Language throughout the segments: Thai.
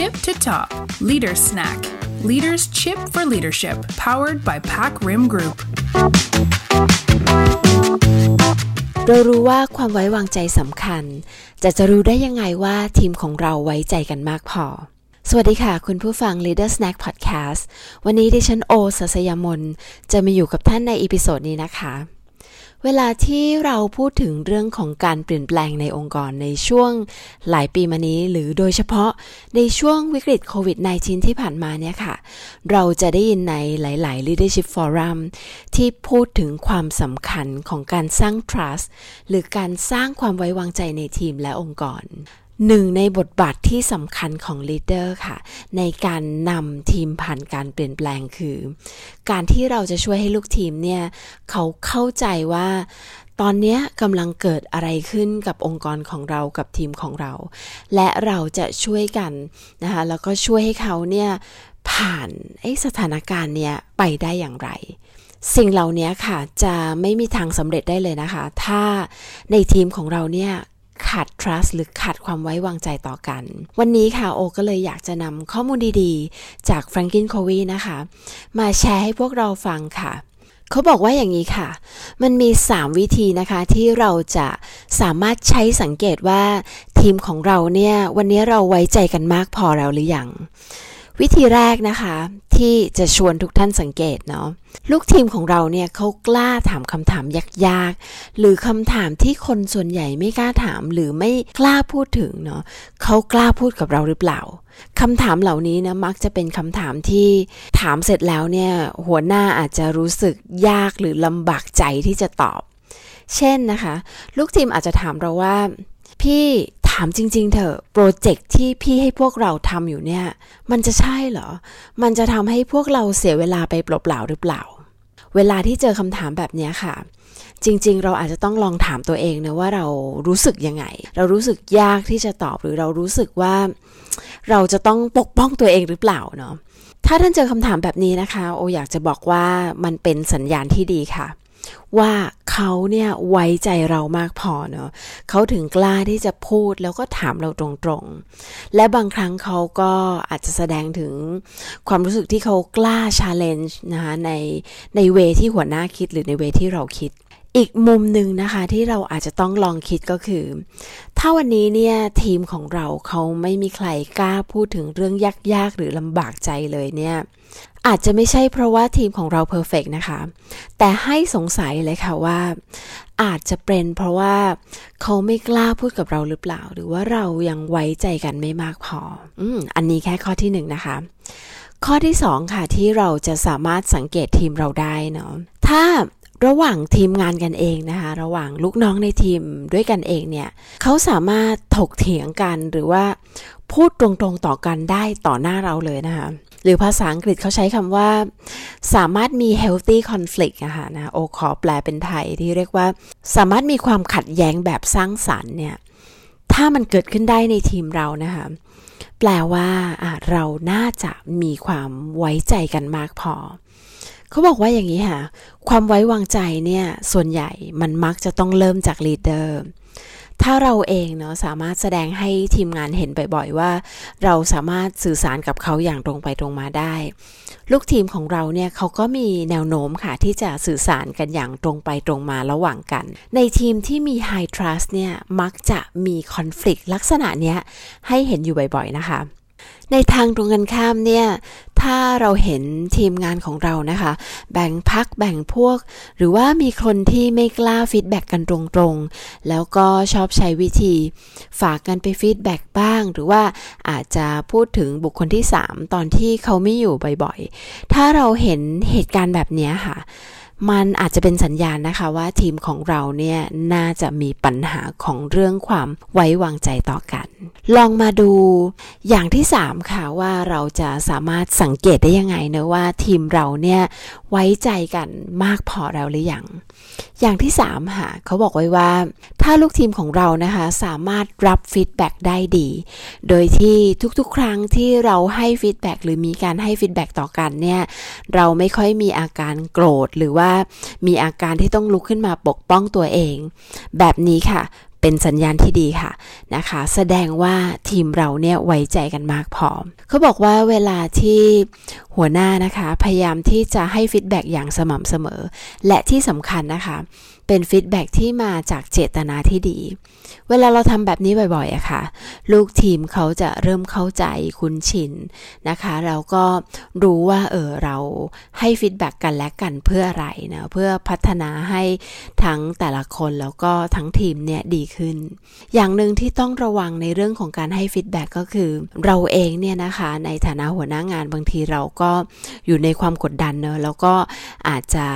tip to top Leader Snack Leaders Chip for Leadership powered by PacRim Group เรารู้ว่าความไว้วางใจสำคัญ แต่จะรู้ได้ยังไงว่าทีมของเราไว้ใจกันมากพอ สวัสดีค่ะ คุณผู้ฟัง Leader Snack Podcast วันนี้ดิฉันโอสัสยามนจะมาอยู่กับท่านใน episode นี้นะคะ เวลาที่เราพูดถึงเรื่องของการเปลี่ยนแปลงในองค์กรในช่วงหลายปีมานี้ หรือโดยเฉพาะในช่วงวิกฤตโควิด -19 ที่ผ่านมาเนี่ยค่ะ เราจะได้ยินในหลาย ๆ leadership forum ที่พูดถึงความสำคัญของการสร้าง trust หรือการสร้างความไว้วางใจในทีมและองค์กร หนึ่งในบทบาทที่สำคัญของ leader ค่ะ ในการนำทีมผ่านการเปลี่ยนแปลงคือ การที่เราจะช่วยให้ลูกทีมเนี่ย เขาเข้าใจว่าตอนนี้กำลังเกิดอะไรขึ้นกับองค์กรของเรากับทีมของเรา และเราจะช่วยกันนะคะแล้วก็ช่วยให้เขาเนี่ยผ่านไอ้สถานการณ์เนี่ยไปได้อย่างไร สิ่งเหล่านี้ค่ะจะไม่มีทางสำเร็จได้เลยนะคะ ถ้าในทีมของเราเนี่ย ขาด trust หรือขาดความไว้วางใจต่อกัน วันนี้ค่ะโอก็เลยอยากจะนำข้อมูลดีๆ จากแฟรงกินโควีนะคะ มาแชร์ให้พวกเราฟังค่ะเขาบอกว่าอย่างนี้ค่ะ มันมี 3 วิธีนะคะที่เราจะสามารถใช้สังเกตว่าทีมของเราเนี่ย วันนี้เราไว้ใจกันมากพอแล้วหรือยัง วิธีแรกนะคะที่จะชวนทุกท่านสังเกตเนาะลูกทีมของเราเนี่ยเขากล้าถามคำถามยากๆ หรือคำถามที่คนส่วนใหญ่ไม่กล้าถามหรือไม่กล้าพูดถึงเนาะเขากล้าพูดกับเราหรือเปล่าคำถามเหล่านี้นะมักจะเป็นคำถามที่ถามเสร็จแล้วเนี่ยหัวหน้าอาจจะรู้สึกยากหรือลำบากใจที่จะตอบ เช่นนะคะ ลูกทีมอาจจะถามเราว่า พี่ามจริง ๆ เถอะโปรเจกต์ที่พี่ให้พวกเราทำอยู่เนี่ย มันจะใช่เหรอ มันจะทำให้พวกเราเสียเวลาไปเปล่าๆหรือเปล่า เวลาที่เจอคำถามแบบนี้ค่ะ จริง ๆ เราอาจจะต้องลองถามตัวเองนะว่าเรารู้สึกยังไง เรารู้สึกยากที่จะตอบหรือเรารู้สึกว่า เราจะต้องปกป้องตัวเองหรือเปล่าเนาะถ้าท่านเจอคำถามแบบนี้นะคะ โออยากจะบอกว่ามันเป็นสัญญาณที่ดีค่ะ ว่าเขาเนี่ยไว้ใจเรามากพอเนาะเขาถึงกล้าที่จะพูดแล้วก็ถามเราตรงๆ และบางครั้งเขาก็อาจจะแสดงถึงความรู้สึกที่เขากล้าชาเลนจ์นะคะในในเวที่หัวหน้าคิดหรือในเวที่เราคิด อีกมุมหนึ่งนะคะที่เราอาจจะต้องลองคิดก็คือ ถ้าวันนี้เนี่ยทีมของเราเขาไม่มีใครกล้าพูดถึงเรื่องยากๆ หรือลำบากใจเลยเนี่ยอาจจะไม่ใช่เพราะว่าทีมของเราเพอร์เฟกนะคะ แต่ให้สงสัยเลยค่ะว่า อาจจะเป็นเพราะว่าเขาไม่กล้าพูดกับเราหรือเปล่า หรือว่าเรายังไว้ใจกันไม่มากพอ อืมอันนี้แค่ข้อที่หนึ่งนะคะ ข้อที่สองค่ะที่เราจะสามารถสังเกตทีมเราได้เนาะถ้า ระหว่างทีมงานกันเองนะคะ ระหว่างลูกน้องในทีมด้วยกันเองเนี่ยเขาสามารถถกเถียงกันหรือว่าพูดตรงๆต่อกันได้ต่อหน้าเราเลยนะคะ หรือภาษาอังกฤษเขาใช้คำว่า สามารถมี healthy conflict อะคะนะโอขอแปลเป็นไทยที่เรียกว่า สามารถมีความขัดแย้งแบบสร้างสรรค์เนี่ย ถ้ามันเกิดขึ้นได้ในทีมเรานะคะแปลว่าเราน่าจะมีความไว้ใจกันมากพอ เขาบอกว่าอย่างนี้ค่ะ ความไว้วางใจเนี่ย ส่วนใหญ่มันมักจะต้องเริ่มจากลีดเดอร์ ถ้าเราเองเนาะสามารถแสดงให้ทีมงานเห็นบ่อยๆว่า เราสามารถสื่อสารกับเขาอย่างตรงไปตรงมาได้ ลูกทีมของเราเนี่ยเขาก็มีแนวโน้มค่ะ ที่จะสื่อสารกันอย่างตรงไปตรงมาระหว่างกัน ในทีมที่มี high trust เนี่ยมักจะมี conflict ลักษณะเนี้ยให้เห็นอยู่บ่อยๆนะคะ ในทางตรงกันข้ามเนี่ย ถ้าเราเห็นทีมงานของเรานะคะ แบ่งพรรคแบ่งพวก หรือว่ามีคนที่ไม่กล้า feedback กันตรงๆ แล้วก็ชอบใช้วิธี ฝากกันไป feedback บ้าง หรือว่าอาจจะพูดถึงบุคคลที่ 3 ตอนที่เขาไม่อยู่บ่อยๆ ถ้าเราเห็นเหตุการณ์แบบนี้ค่ะ มันอาจจะเป็นสัญญาณนะคะว่าทีมของเราเนี่ยน่าจะมีปัญหาของเรื่องความไว้วางใจต่อกัน ลองมาดูอย่างที่ 3 ค่ะว่าเราจะสามารถสังเกตได้ยังไงเนอะว่าทีมเราเนี่ยไว้ใจกันมากพอแล้วหรือยังอย่างที่ 3 ค่ะ เขาบอกไว้ว่า ถ้าลูกทีมของเรานะคะสามารถรับ feedback ได้ดี โดยที่ทุกๆ ครั้งที่เราให้ feedback หรือมีการให้ feedback ต่อกันเนี่ยเราไม่ค่อยมีอาการโกรธหรือว่ามีอาการที่ต้องลุกขึ้นมาปกป้องตัวเอง แบบนี้ค่ะ เป็นสัญญาณที่ดีค่ะนะคะ แสดงว่าทีมเราเนี่ยไว้ใจกันมากพอเขาบอกว่าเวลาที่หัวหน้านะคะ พยายามที่จะให้ feedback อย่างสม่ำเสมอ และที่สำคัญนะคะ เป็น feedback ที่มาจากเจตนาที่ดี เวลาเราทำแบบนี้บ่อยๆอะค่ะ ลูกทีมเขาจะเริ่มเข้าใจคุ้นชินนะคะเราก็รู้ว่าเออเราให้ feedback กันและกันเพื่ออะไรนะเพื่อพัฒนาให้ทั้งแต่ละคนแล้วก็ทั้งทีมเนี่ยดีขึ้น อย่างหนึ่งที่ต้องระวังในเรื่องของการให้ feedback ก็คือ เราเองเนี่ยนะคะในฐานะหัวหน้างานบางทีเราก็อยู่ในความกดดันเนอะแล้วก็อาจจะ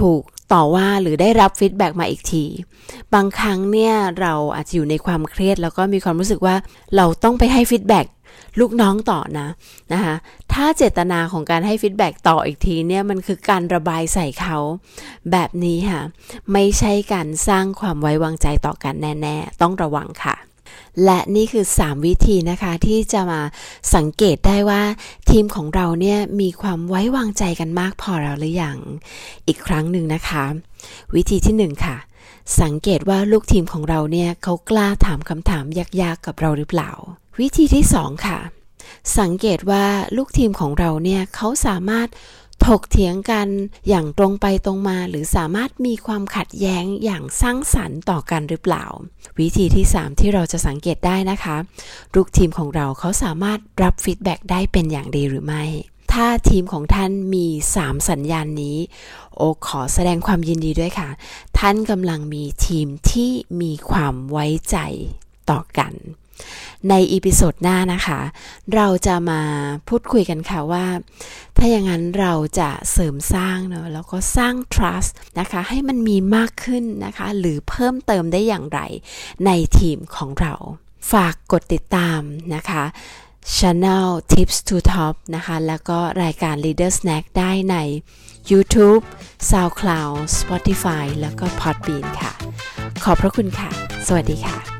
ถูก ต่อว่าหรือได้รับ feedback มาอีกที บางครั้งเนี่ยเราอาจจะอยู่ในความเครียด แล้วก็มีความรู้สึกว่าเราต้องไปให้ feedback ลูกน้องต่อนะนะคะถ้าเจตนาของการให้ feedback ต่ออีกทีเนี่ยมันคือการระบายใส่เขา แบบนี้ค่ะ ไม่ใช่การสร้างความไว้วางใจต่อกันแน่ ๆ ต้องระวังค่ะ และนี่คือ 3 วิธีนะคะที่จะมาสังเกตได้ว่า ทีมของเราเนี่ยมีความไว้วางใจกันมากพอแล้วหรือยัง อีกครั้งหนึ่งนะคะ วิธีที่ 1 ค่ะ สังเกตว่าลูกทีมของเราเนี่ยเขากล้าถามคำถามยากๆกับเราหรือเปล่า วิธีที่ 2 ค่ะ สังเกตว่าลูกทีมของเราเนี่ยเขาสามารถ ถกเถียงกันอย่างตรงไปตรงมาหรือสามารถมีความขัดแย้งอย่างสร้างสรรค์ต่อกันหรือเปล่า วิธีที่ 3 ที่เราจะสังเกตได้นะคะลูกทีมของเราเขาสามารถรับฟีดแบ็ได้เป็นอย่างดีหรือไม่ ถ้าทีมของท่านมี 3 สัญญาณนี้ โอขอแสดงความยินดีด้วยค่ะ ท่านกำลังมีทีมที่มีความไว้ใจต่อกัน ในอีพิโซดหน้านะคะ เราจะมาพูดคุยกันค่ะว่า ถ้าอย่างนั้นเราจะเสริมสร้างเนอะแล้วก็สร้าง trust นะคะ ให้มันมีมากขึ้นนะคะ หรือเพิ่มเติมได้อย่างไร ในทีมของเรา ฝากกดติดตามนะคะ Channel Tips to Top นะคะ แล้วก็รายการ Leader Snack ได้ใน YouTube SoundCloud Spotify แล้วก็ Podbean ค่ะ ขอบพระคุณค่ะ สวัสดีค่ะ